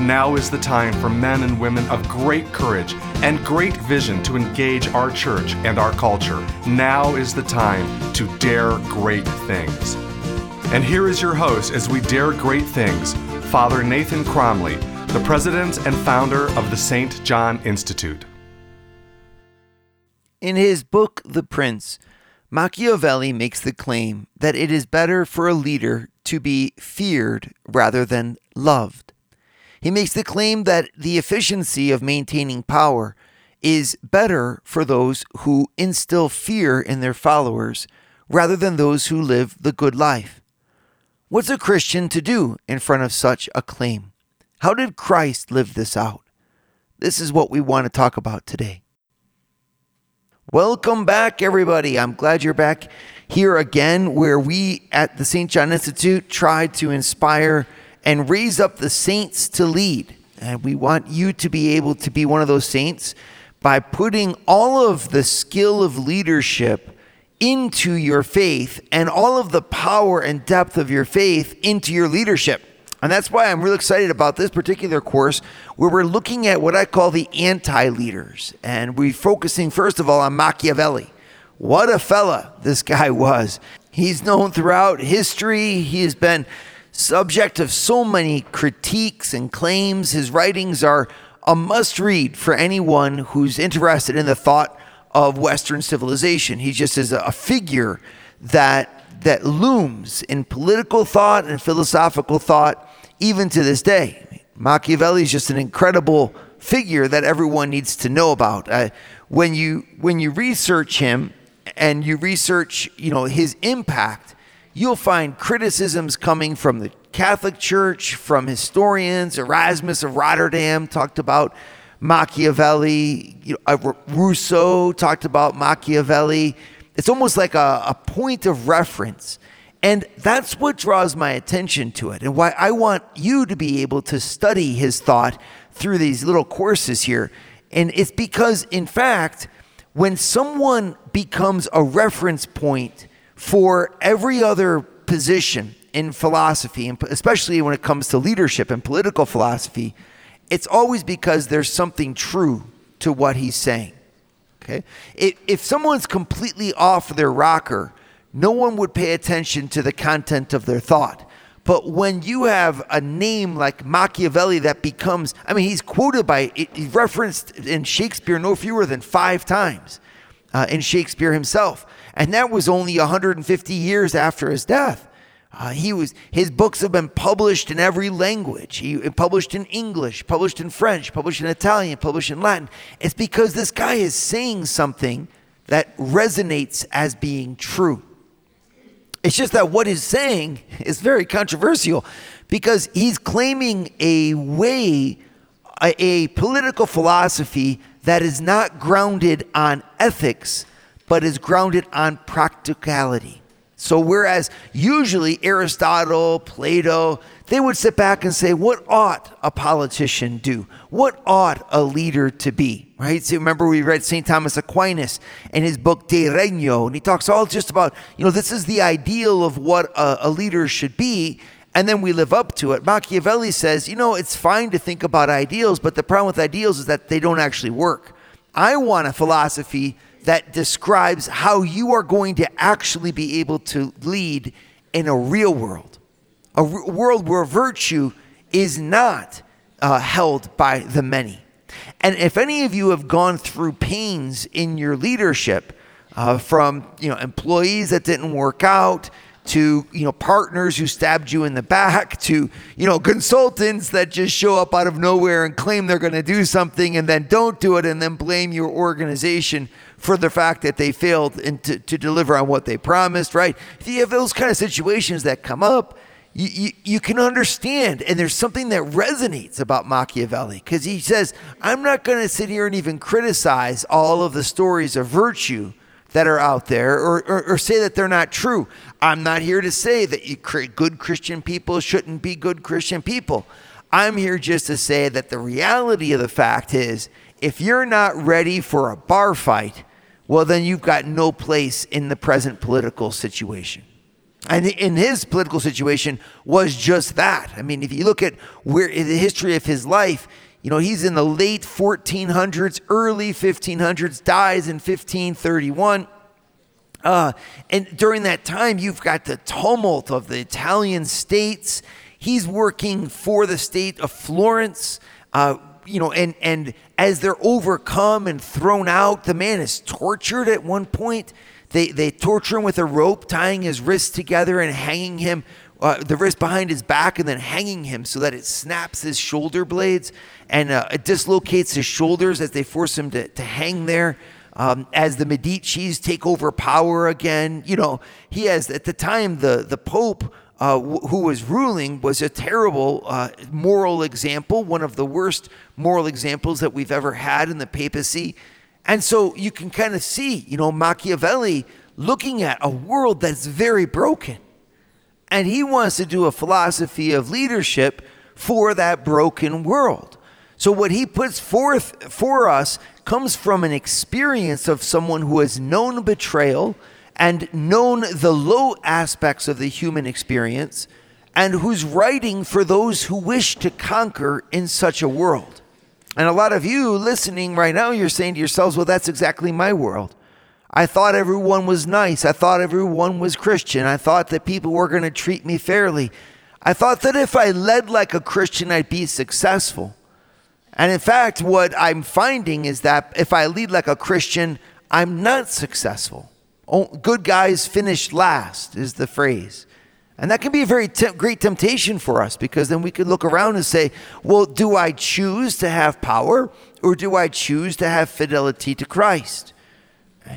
Now is the time for men and women of great courage and great vision to engage our church and our culture. Now is the time to dare great things. And here is your host as we dare great things, Father Nathan Cromly, the president and founder of the St. John Institute. In his book, The Prince, Machiavelli makes the claim that it is better for a leader to be feared rather than loved. He makes the claim that the efficiency of maintaining power is better for those who instill fear in their followers rather than those who live the good life. What's a Christian to do in front of such a claim? How did Christ live this out? This is what we want to talk about today. Welcome back, everybody. I'm glad you're back here again, where we at the St. John Institute try to inspire and raise up the saints to lead. And we want you to be able to be one of those saints by putting all of the skill of leadership into your faith and all of the power and depth of your faith into your leadership. And that's why I'm really excited about this particular course where we're looking at what I call the anti leaders. And we're focusing, first of all, on Machiavelli. What a fella this guy was. He's known throughout history. He has been subject of so many critiques and claims. His writings are a must read for anyone who's interested in the thought of Western civilization. He just is a figure that that looms in political thought and philosophical thought even to this day. Machiavelli is just an incredible figure that everyone needs to know about. Uh, when you when you research him and you research, you know, his impact, you'll find criticisms coming from the Catholic Church, from historians. Erasmus of Rotterdam talked about Machiavelli. You know, uh, Rousseau talked about Machiavelli. It's almost like a, a point of reference. And that's what draws my attention to it and why I want you to be able to study his thought through these little courses here. And it's because, in fact, when someone becomes a reference point for every other position in philosophy, and especially when it comes to leadership and political philosophy, it's always because there's something true to what he's saying. Okay? If someone's completely off their rocker, no one would pay attention to the content of their thought. But when you have a name like Machiavelli that becomes, I mean, he's quoted by, he's referenced in Shakespeare no fewer than five times uh, in Shakespeare himself. And that was only 150 years after his death. Uh, he was his books have been published in every language. He published in English, published in French, published in Italian, published in Latin. It's because this guy is saying something that resonates as being true. It's just that what he's saying is very controversial because he's claiming a way, a, a political philosophy that is not grounded on ethics, but is grounded on practicality. So, whereas usually Aristotle, Plato, they would sit back and say, What ought a politician do? What ought a leader to be? Right? So remember, we read St. Thomas Aquinas in his book De Regno, and he talks all just about, you know, this is the ideal of what a, a leader should be, and then we live up to it. Machiavelli says, you know, it's fine to think about ideals, but the problem with ideals is that they don't actually work. I want a philosophy that describes how you are going to actually be able to lead in a real world, a world where virtue is not uh, held by the many. And if any of you have gone through pains in your leadership, uh, from you know employees that didn't work out to you know partners who stabbed you in the back to you know consultants that just show up out of nowhere and claim they're going to do something and then don't do it and then blame your organization for the fact that they failed to, to deliver on what they promised, right? If you have those kind of situations that come up, you, you, you can understand. And there's something that resonates about Machiavelli because he says, I'm not going to sit here and even criticize all of the stories of virtue that are out there or, or, or, say that they're not true. I'm not here to say that good Christian people shouldn't be good Christian people. I'm here just to say that the reality of the fact is if you're not ready for a bar fight, well, then you've got no place in the present political situation. And in his political situation was just that. I mean, if you look at where the history of his life, you know, he's in the late 1400s, early 1500s, dies in 1531. Uh, and during that time, you've got the tumult of the Italian states. He's working for the state of Florence. Uh, you know, and and as they're overcome and thrown out, the man is tortured at one point. They they torture him with a rope, tying his wrists together and hanging him, uh, the wrist behind his back, and then hanging him so that it snaps his shoulder blades and uh, it dislocates his shoulders as they force him to, to hang there. Um, as the Medici's take over power again, you know, he has at the time the the Pope uh, who was ruling was a terrible uh, moral example, one of the worst moral examples that we've ever had in the papacy. And so you can kind of see, you know, Machiavelli looking at a world that's very broken. And he wants to do a philosophy of leadership for that broken world. So what he puts forth for us comes from an experience of someone who has known betrayal and known the low aspects of the human experience and who's writing for those who wish to conquer in such a world. And a lot of you listening right now, you're saying to yourselves, well, that's exactly my world. I thought everyone was nice. I thought everyone was Christian. I thought that people were going to treat me fairly. I thought that if I led like a Christian, I'd be successful. And in fact, what I'm finding is that if I lead like a Christian, I'm not successful. Oh, good guys finish last is the phrase. And that can be a very te- great temptation for us because then we could look around and say, well, do I choose to have power or do I choose to have fidelity to Christ?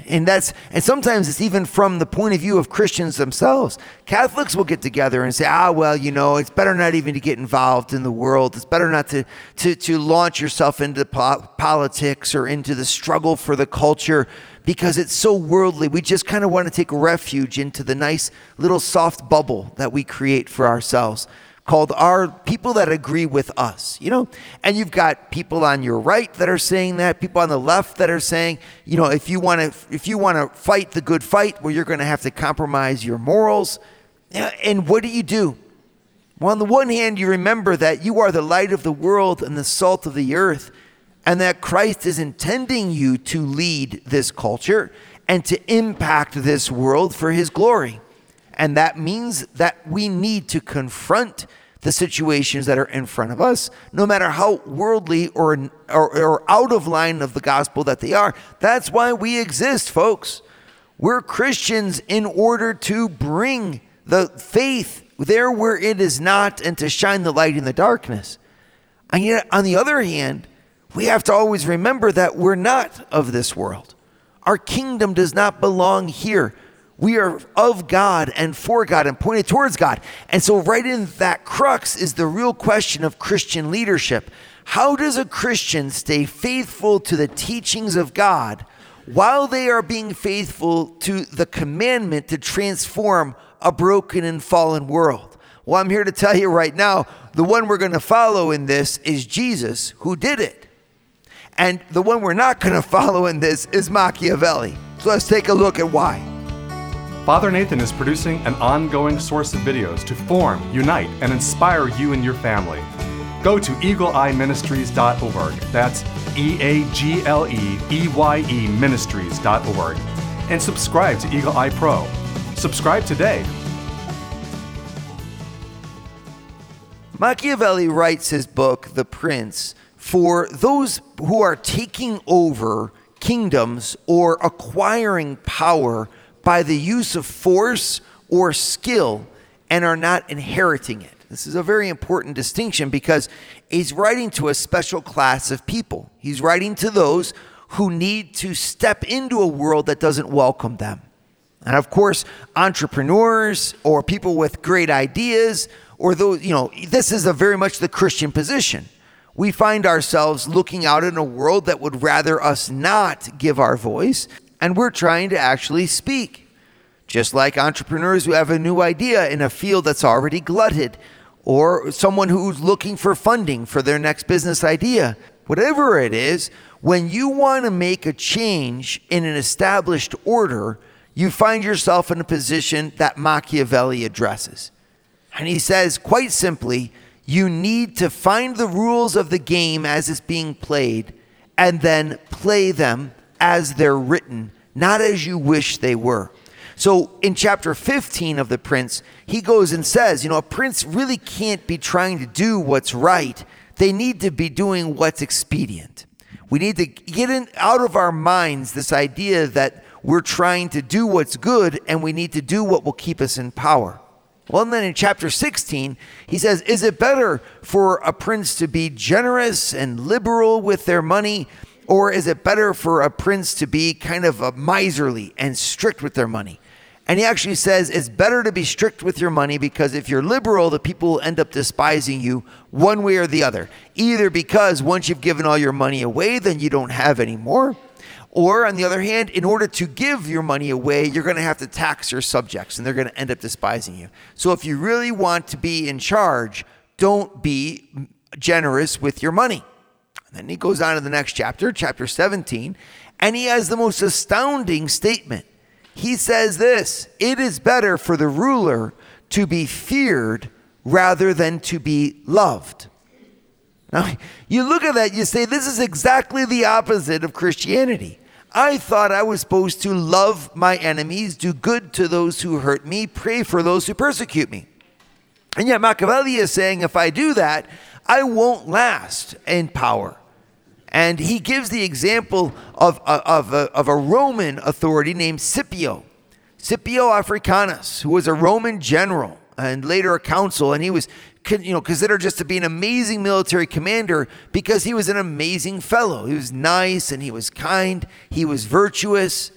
And that's and sometimes it's even from the point of view of Christians themselves. Catholics will get together and say, "Ah, well, you know, it's better not even to get involved in the world. It's better not to to to launch yourself into po- politics or into the struggle for the culture because it's so worldly. We just kind of want to take refuge into the nice little soft bubble that we create for ourselves." Called our people that agree with us, you know? And you've got people on your right that are saying that, people on the left that are saying, you know, if you want to if you want to fight the good fight, well you're going to have to compromise your morals. And what do you do? Well, on the one hand, you remember that you are the light of the world and the salt of the earth, and that Christ is intending you to lead this culture and to impact this world for his glory. And that means that we need to confront the situations that are in front of us, no matter how worldly or, or, or, out of line of the gospel that they are. That's why we exist, folks. We're Christians in order to bring the faith there where it is not and to shine the light in the darkness. And yet, on the other hand, we have to always remember that we're not of this world. Our kingdom does not belong here. We are of God and for God and pointed towards God. And so, right in that crux is the real question of Christian leadership. How does a Christian stay faithful to the teachings of God while they are being faithful to the commandment to transform a broken and fallen world? Well, I'm here to tell you right now the one we're going to follow in this is Jesus, who did it. And the one we're not going to follow in this is Machiavelli. So let's take a look at why. Father Nathan is producing an ongoing source of videos to form, unite, and inspire you and your family. Go to eagleeyeministries.org. That's E A G L E E Y E ministries.org. And subscribe to Eagle Eye Pro. Subscribe today. Machiavelli writes his book, The Prince, for those who are taking over kingdoms or acquiring power by the use of force or skill and are not inheriting it. This is a very important distinction because he's writing to a special class of people. He's writing to those who need to step into a world that doesn't welcome them. And of course, entrepreneurs or people with great ideas or those, you know, this is a very much the Christian position. We find ourselves looking out in a world that would rather us not give our voice and we're trying to actually speak. Just like entrepreneurs who have a new idea in a field that's already glutted, or someone who's looking for funding for their next business idea. Whatever it is, when you want to make a change in an established order, you find yourself in a position that Machiavelli addresses. And he says, quite simply, you need to find the rules of the game as it's being played and then play them as they're written, not as you wish they were. So in chapter 15 of The Prince, he goes and says, you know, a prince really can't be trying to do what's right. They need to be doing what's expedient. We need to get in, out of our minds this idea that we're trying to do what's good and we need to do what will keep us in power. Well, and then in chapter 16, he says, Is it better for a prince to be generous and liberal with their money, or is it better for a prince to be kind of miserly and strict with their money? And he actually says it's better to be strict with your money because if you're liberal, the people will end up despising you one way or the other. Either because once you've given all your money away, then you don't have any more or, on the other hand, in order to give your money away, you're going to have to tax your subjects and they're going to end up despising you. So, if you really want to be in charge, don't be generous with your money. And then he goes on to the next chapter, chapter 17, and he has the most astounding statement. He says this It is better for the ruler to be feared rather than to be loved. Now, you look at that, you say, this is exactly the opposite of Christianity. I thought I was supposed to love my enemies, do good to those who hurt me, pray for those who persecute me. And yet Machiavelli is saying if I do that, I won't last in power. And he gives the example of, uh, of, of, of a Roman authority named Scipio, Scipio Africanus, who was a Roman general and later a consul, and he was you know, considered just to be an amazing military commander because he was an amazing fellow. He was nice and he was kind, he was virtuous,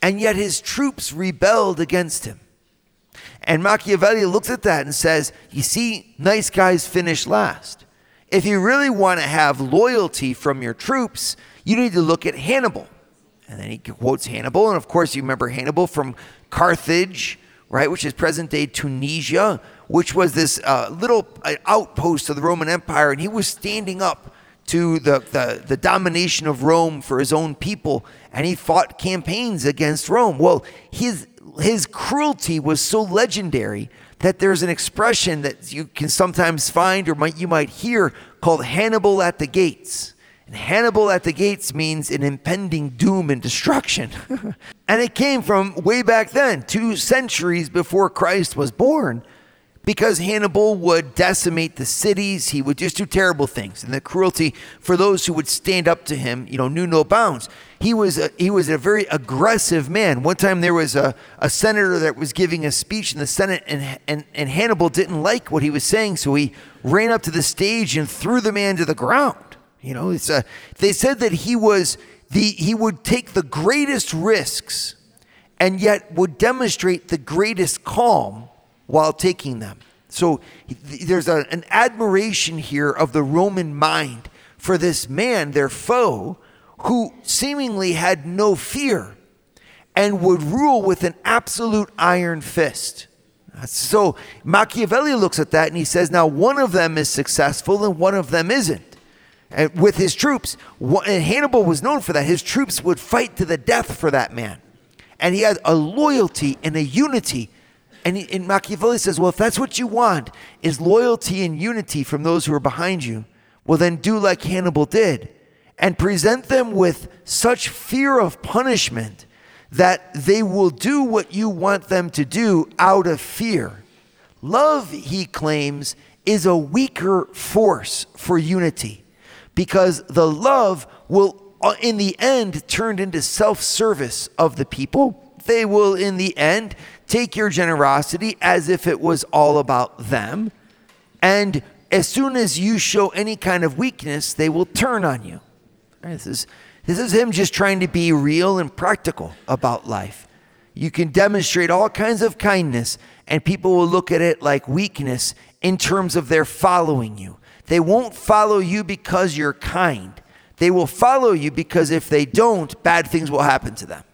and yet his troops rebelled against him. And Machiavelli looks at that and says, You see, nice guys finish last. If you really want to have loyalty from your troops, you need to look at Hannibal. And then he quotes Hannibal. And of course, you remember Hannibal from Carthage, right, which is present day Tunisia, which was this uh, little uh, outpost of the Roman Empire, and he was standing up to the, the, the domination of Rome for his own people, and he fought campaigns against Rome. Well, his, his cruelty was so legendary that there's an expression that you can sometimes find or might, you might hear called Hannibal at the gates. And Hannibal at the gates means an impending doom and destruction. and it came from way back then, two centuries before Christ was born because Hannibal would decimate the cities. He would just do terrible things. And the cruelty for those who would stand up to him, you know, knew no bounds. He was a, he was a very aggressive man. One time there was a, a senator that was giving a speech in the Senate, and, and, and Hannibal didn't like what he was saying, so he ran up to the stage and threw the man to the ground. You know, it's a, they said that he was the he would take the greatest risks and yet would demonstrate the greatest calm while taking them. So there's a, an admiration here of the Roman mind for this man, their foe, who seemingly had no fear and would rule with an absolute iron fist. Uh, so Machiavelli looks at that and he says, now one of them is successful and one of them isn't. And with his troops, and Hannibal was known for that. His troops would fight to the death for that man. And he had a loyalty and a unity and, and Machiavelli says, well, if that's what you want, is loyalty and unity from those who are behind you, well, then do like Hannibal did and present them with such fear of punishment that they will do what you want them to do out of fear. Love, he claims, is a weaker force for unity because the love will, uh, in the end, turn into self service of the people. They will, in the end, take your generosity as if it was all about them. And as soon as you show any kind of weakness, they will turn on you. This is, this is him just trying to be real and practical about life. You can demonstrate all kinds of kindness, and people will look at it like weakness in terms of their following you. They won't follow you because you're kind. They will follow you because if they don't, bad things will happen to them.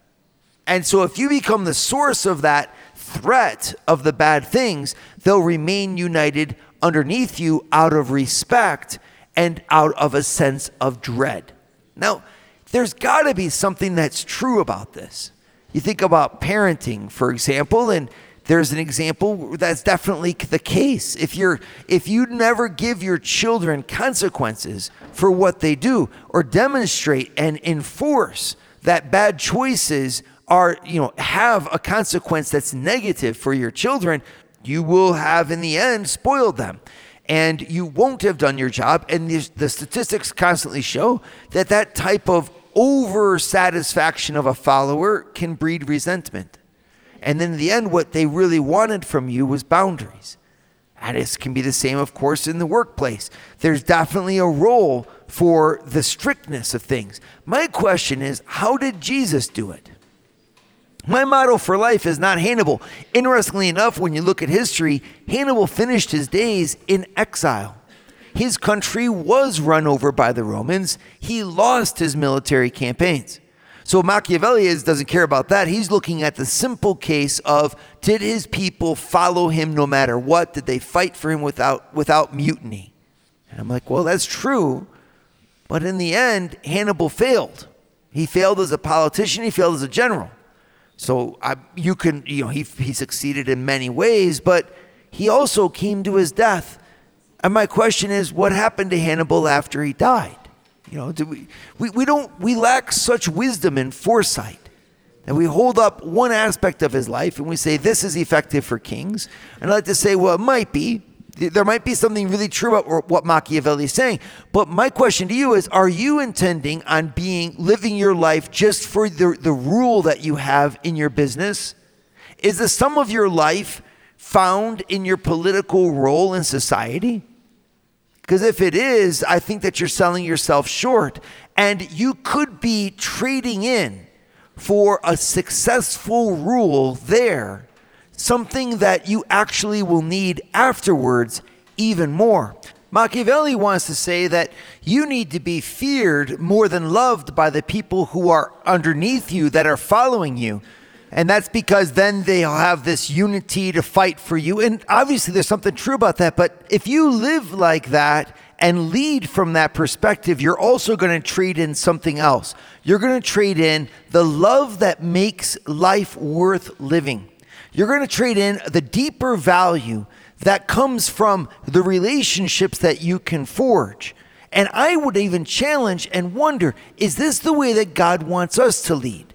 And so if you become the source of that threat of the bad things, they'll remain united underneath you out of respect and out of a sense of dread. Now, there's got to be something that's true about this. You think about parenting, for example, and there's an example that's definitely the case. If you're if you never give your children consequences for what they do or demonstrate and enforce that bad choices are, you know, have a consequence that's negative for your children, you will have in the end spoiled them and you won't have done your job and the, the statistics constantly show that that type of over satisfaction of a follower can breed resentment and in the end, what they really wanted from you was boundaries. And this can be the same, of course, in the workplace. There's definitely a role for the strictness of things. My question is how did Jesus do it? My motto for life is not Hannibal. Interestingly enough, when you look at history, Hannibal finished his days in exile. His country was run over by the Romans. He lost his military campaigns. So Machiavelli is, doesn't care about that. He's looking at the simple case of did his people follow him no matter what? Did they fight for him without, without mutiny? And I'm like, well, that's true. But in the end, Hannibal failed. He failed as a politician, he failed as a general. So I, you can, you know, he, he succeeded in many ways, but he also came to his death. And my question is, what happened to Hannibal after he died? You know, do we, we, we don't we lack such wisdom and foresight that we hold up one aspect of his life and we say this is effective for kings. And I like to say, well, it might be. There might be something really true about what Machiavelli is saying. But my question to you is are you intending on being living your life just for the, the rule that you have in your business? Is the sum of your life found in your political role in society? Because if it is, I think that you're selling yourself short. And you could be trading in for a successful rule there, something that you actually will need afterwards even more. Machiavelli wants to say that you need to be feared more than loved by the people who are underneath you that are following you. And that's because then they'll have this unity to fight for you. And obviously, there's something true about that. But if you live like that and lead from that perspective, you're also going to trade in something else. You're going to trade in the love that makes life worth living. You're going to trade in the deeper value that comes from the relationships that you can forge. And I would even challenge and wonder is this the way that God wants us to lead?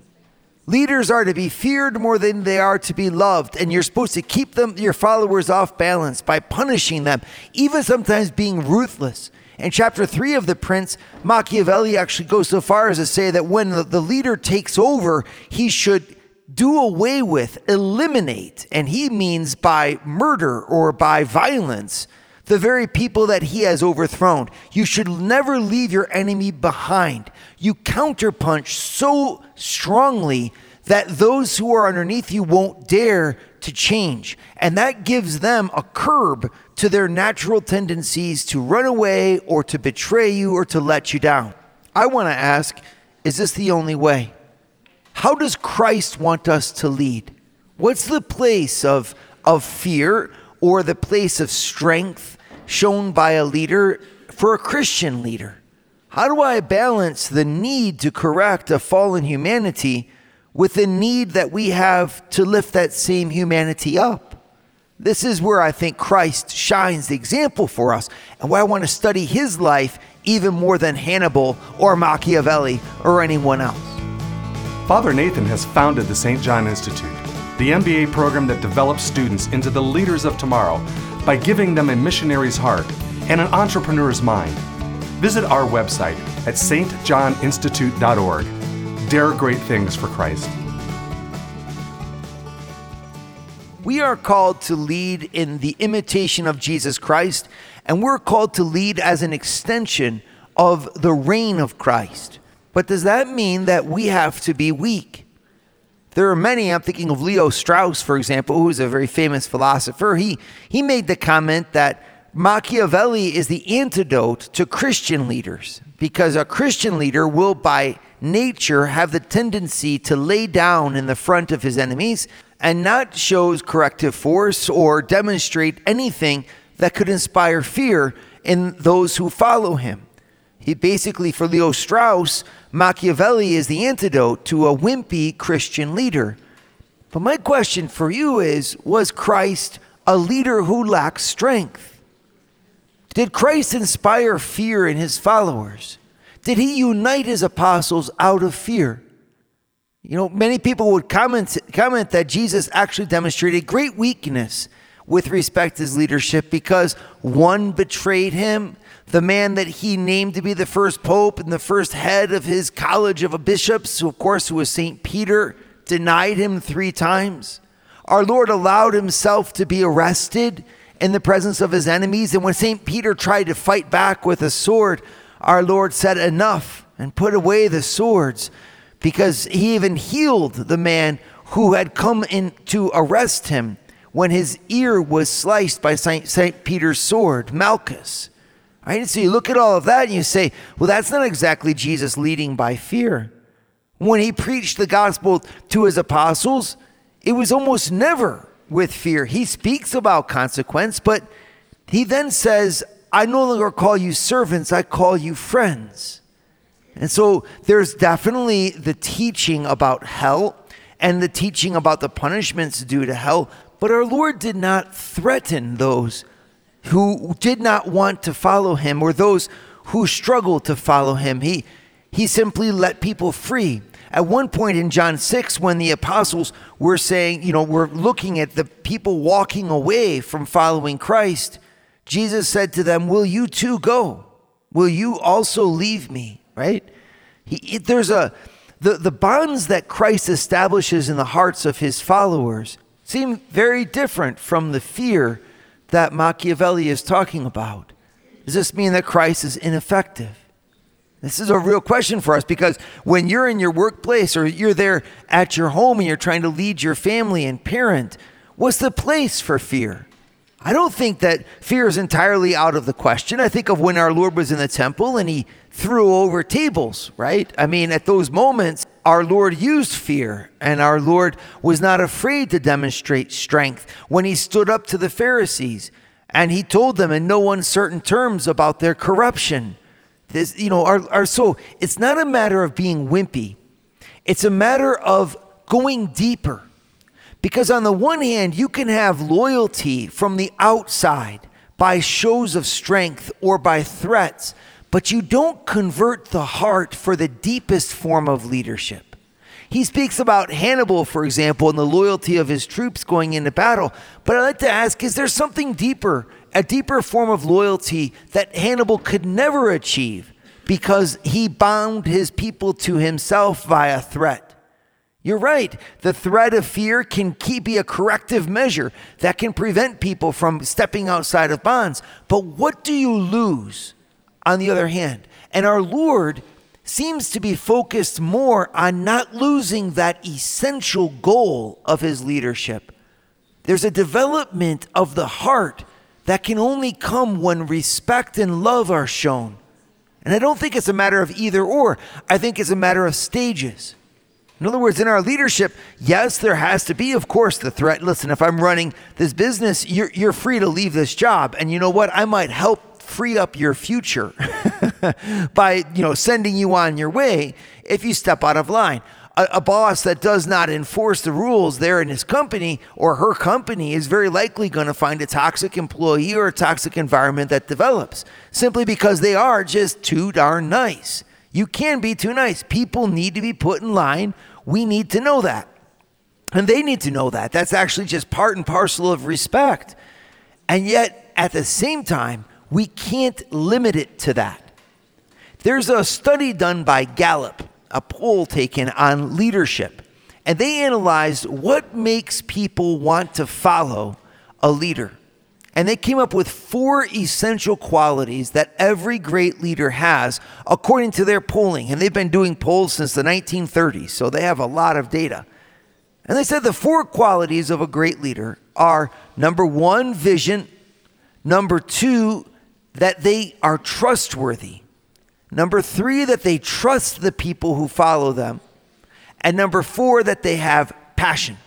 Leaders are to be feared more than they are to be loved, and you're supposed to keep them, your followers off balance by punishing them, even sometimes being ruthless. In chapter three of The Prince, Machiavelli actually goes so far as to say that when the, the leader takes over, he should do away with, eliminate, and he means by murder or by violence, the very people that he has overthrown. You should never leave your enemy behind. You counterpunch so strongly that those who are underneath you won't dare to change. And that gives them a curb to their natural tendencies to run away or to betray you or to let you down. I want to ask is this the only way? How does Christ want us to lead? What's the place of, of fear or the place of strength shown by a leader for a Christian leader? How do I balance the need to correct a fallen humanity with the need that we have to lift that same humanity up? This is where I think Christ shines the example for us, and why I want to study his life even more than Hannibal or Machiavelli or anyone else. Father Nathan has founded the St. John Institute, the MBA program that develops students into the leaders of tomorrow by giving them a missionary's heart and an entrepreneur's mind. Visit our website at stjohninstitute.org. Dare great things for Christ. We are called to lead in the imitation of Jesus Christ, and we're called to lead as an extension of the reign of Christ. But does that mean that we have to be weak? There are many, I'm thinking of Leo Strauss, for example, who is a very famous philosopher. He, he made the comment that Machiavelli is the antidote to Christian leaders because a Christian leader will, by nature have the tendency to lay down in the front of his enemies and not shows corrective force or demonstrate anything that could inspire fear in those who follow him. He basically, for Leo Strauss, Machiavelli is the antidote to a wimpy Christian leader. But my question for you is Was Christ a leader who lacked strength? Did Christ inspire fear in his followers? Did he unite his apostles out of fear? You know, many people would comment, comment that Jesus actually demonstrated great weakness with respect to his leadership because one betrayed him, the man that he named to be the first pope and the first head of his college of bishops, who of course was St. Peter, denied him three times. Our Lord allowed himself to be arrested in the presence of his enemies. And when St. Peter tried to fight back with a sword, our Lord said, Enough, and put away the swords, because he even healed the man who had come in to arrest him when his ear was sliced by St. Peter's sword, Malchus. Right? So you look at all of that and you say, well, that's not exactly Jesus leading by fear. When he preached the gospel to his apostles, it was almost never with fear. He speaks about consequence, but he then says, I no longer call you servants, I call you friends. And so there's definitely the teaching about hell and the teaching about the punishments due to hell, but our Lord did not threaten those who did not want to follow him or those who struggled to follow him. He, he simply let people free. At one point in John 6, when the apostles were saying, you know, we're looking at the people walking away from following Christ, Jesus said to them, Will you too go? Will you also leave me? Right? He, there's a, the, the bonds that Christ establishes in the hearts of his followers seem very different from the fear that Machiavelli is talking about. Does this mean that Christ is ineffective? This is a real question for us because when you're in your workplace or you're there at your home and you're trying to lead your family and parent, what's the place for fear? I don't think that fear is entirely out of the question. I think of when our Lord was in the temple and he threw over tables, right? I mean, at those moments, our Lord used fear, and our Lord was not afraid to demonstrate strength when he stood up to the Pharisees and he told them in no uncertain terms about their corruption. This, you know, our, our so it's not a matter of being wimpy, it's a matter of going deeper. Because on the one hand, you can have loyalty from the outside by shows of strength or by threats but you don't convert the heart for the deepest form of leadership. He speaks about Hannibal, for example, and the loyalty of his troops going into battle. But I'd like to ask is there something deeper, a deeper form of loyalty that Hannibal could never achieve because he bound his people to himself via threat? You're right. The threat of fear can keep, be a corrective measure that can prevent people from stepping outside of bonds. But what do you lose on the other hand. And our Lord seems to be focused more on not losing that essential goal of his leadership. There's a development of the heart that can only come when respect and love are shown. And I don't think it's a matter of either or, I think it's a matter of stages. In other words, in our leadership, yes, there has to be, of course, the threat. Listen, if I'm running this business, you're, you're free to leave this job. And you know what? I might help free up your future by you know sending you on your way if you step out of line. A, a, boss that does not enforce the rules there in his company or her company is very likely going to find a toxic employee or a toxic environment that develops simply because they are just too darn nice. You can be too nice. People need to be put in line. We need to know that. And they need to know that. That's actually just part and parcel of respect. And yet, at the same time, we can't limit it to that. There's a study done by Gallup, a poll taken on leadership, and they analyzed what makes people want to follow a leader. And they came up with four essential qualities that every great leader has, according to their polling. And they've been doing polls since the 1930s, so they have a lot of data. And they said the four qualities of a great leader are number one, vision, number two, that they are trustworthy. Number three, that they trust the people who follow them. And number four, that they have passion.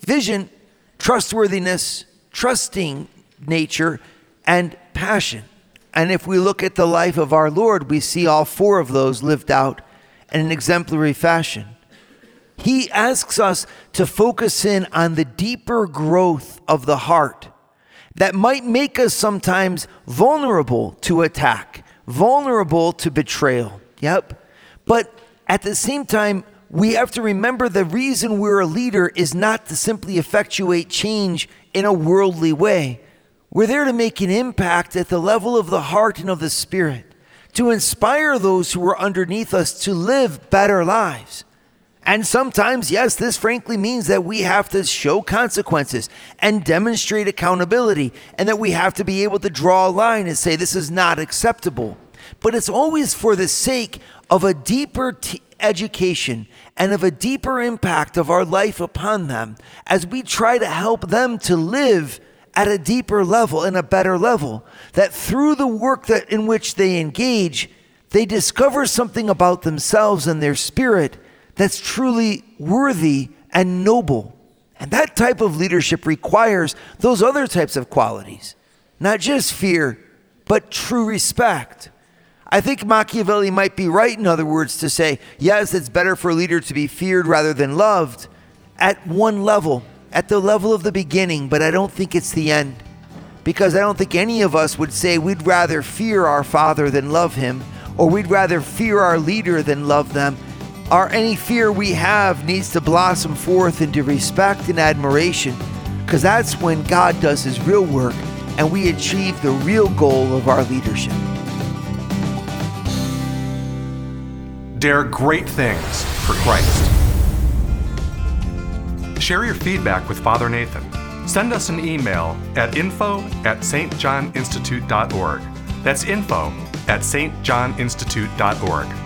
Vision, trustworthiness, trusting nature, and passion. And if we look at the life of our Lord, we see all four of those lived out in an exemplary fashion. He asks us to focus in on the deeper growth of the heart that might make us sometimes vulnerable to attack, vulnerable to betrayal. Yep. But at the same time, we have to remember the reason we're a leader is not to simply effectuate change in a worldly way. We're there to make an impact at the level of the heart and of the spirit, to inspire those who are underneath us to live better lives. And sometimes, yes, this frankly means that we have to show consequences and demonstrate accountability, and that we have to be able to draw a line and say, this is not acceptable. But it's always for the sake of a deeper t- education and of a deeper impact of our life upon them as we try to help them to live at a deeper level and a better level. That through the work that in which they engage, they discover something about themselves and their spirit that's truly worthy and noble. And that type of leadership requires those other types of qualities, not just fear, but true respect. I think Machiavelli might be right, in other words, to say, yes, it's better for a leader to be feared rather than loved at one level, at the level of the beginning, but I don't think it's the end. Because I don't think any of us would say we'd rather fear our Father than love Him, or we'd rather fear our leader than love them our any fear we have needs to blossom forth into respect and admiration because that's when God does his real work and we achieve the real goal of our leadership. Dare great things for Christ. Share your feedback with Father Nathan. Send us an email at info at stjohninstitute.org. That's info at stjohninstitute.org.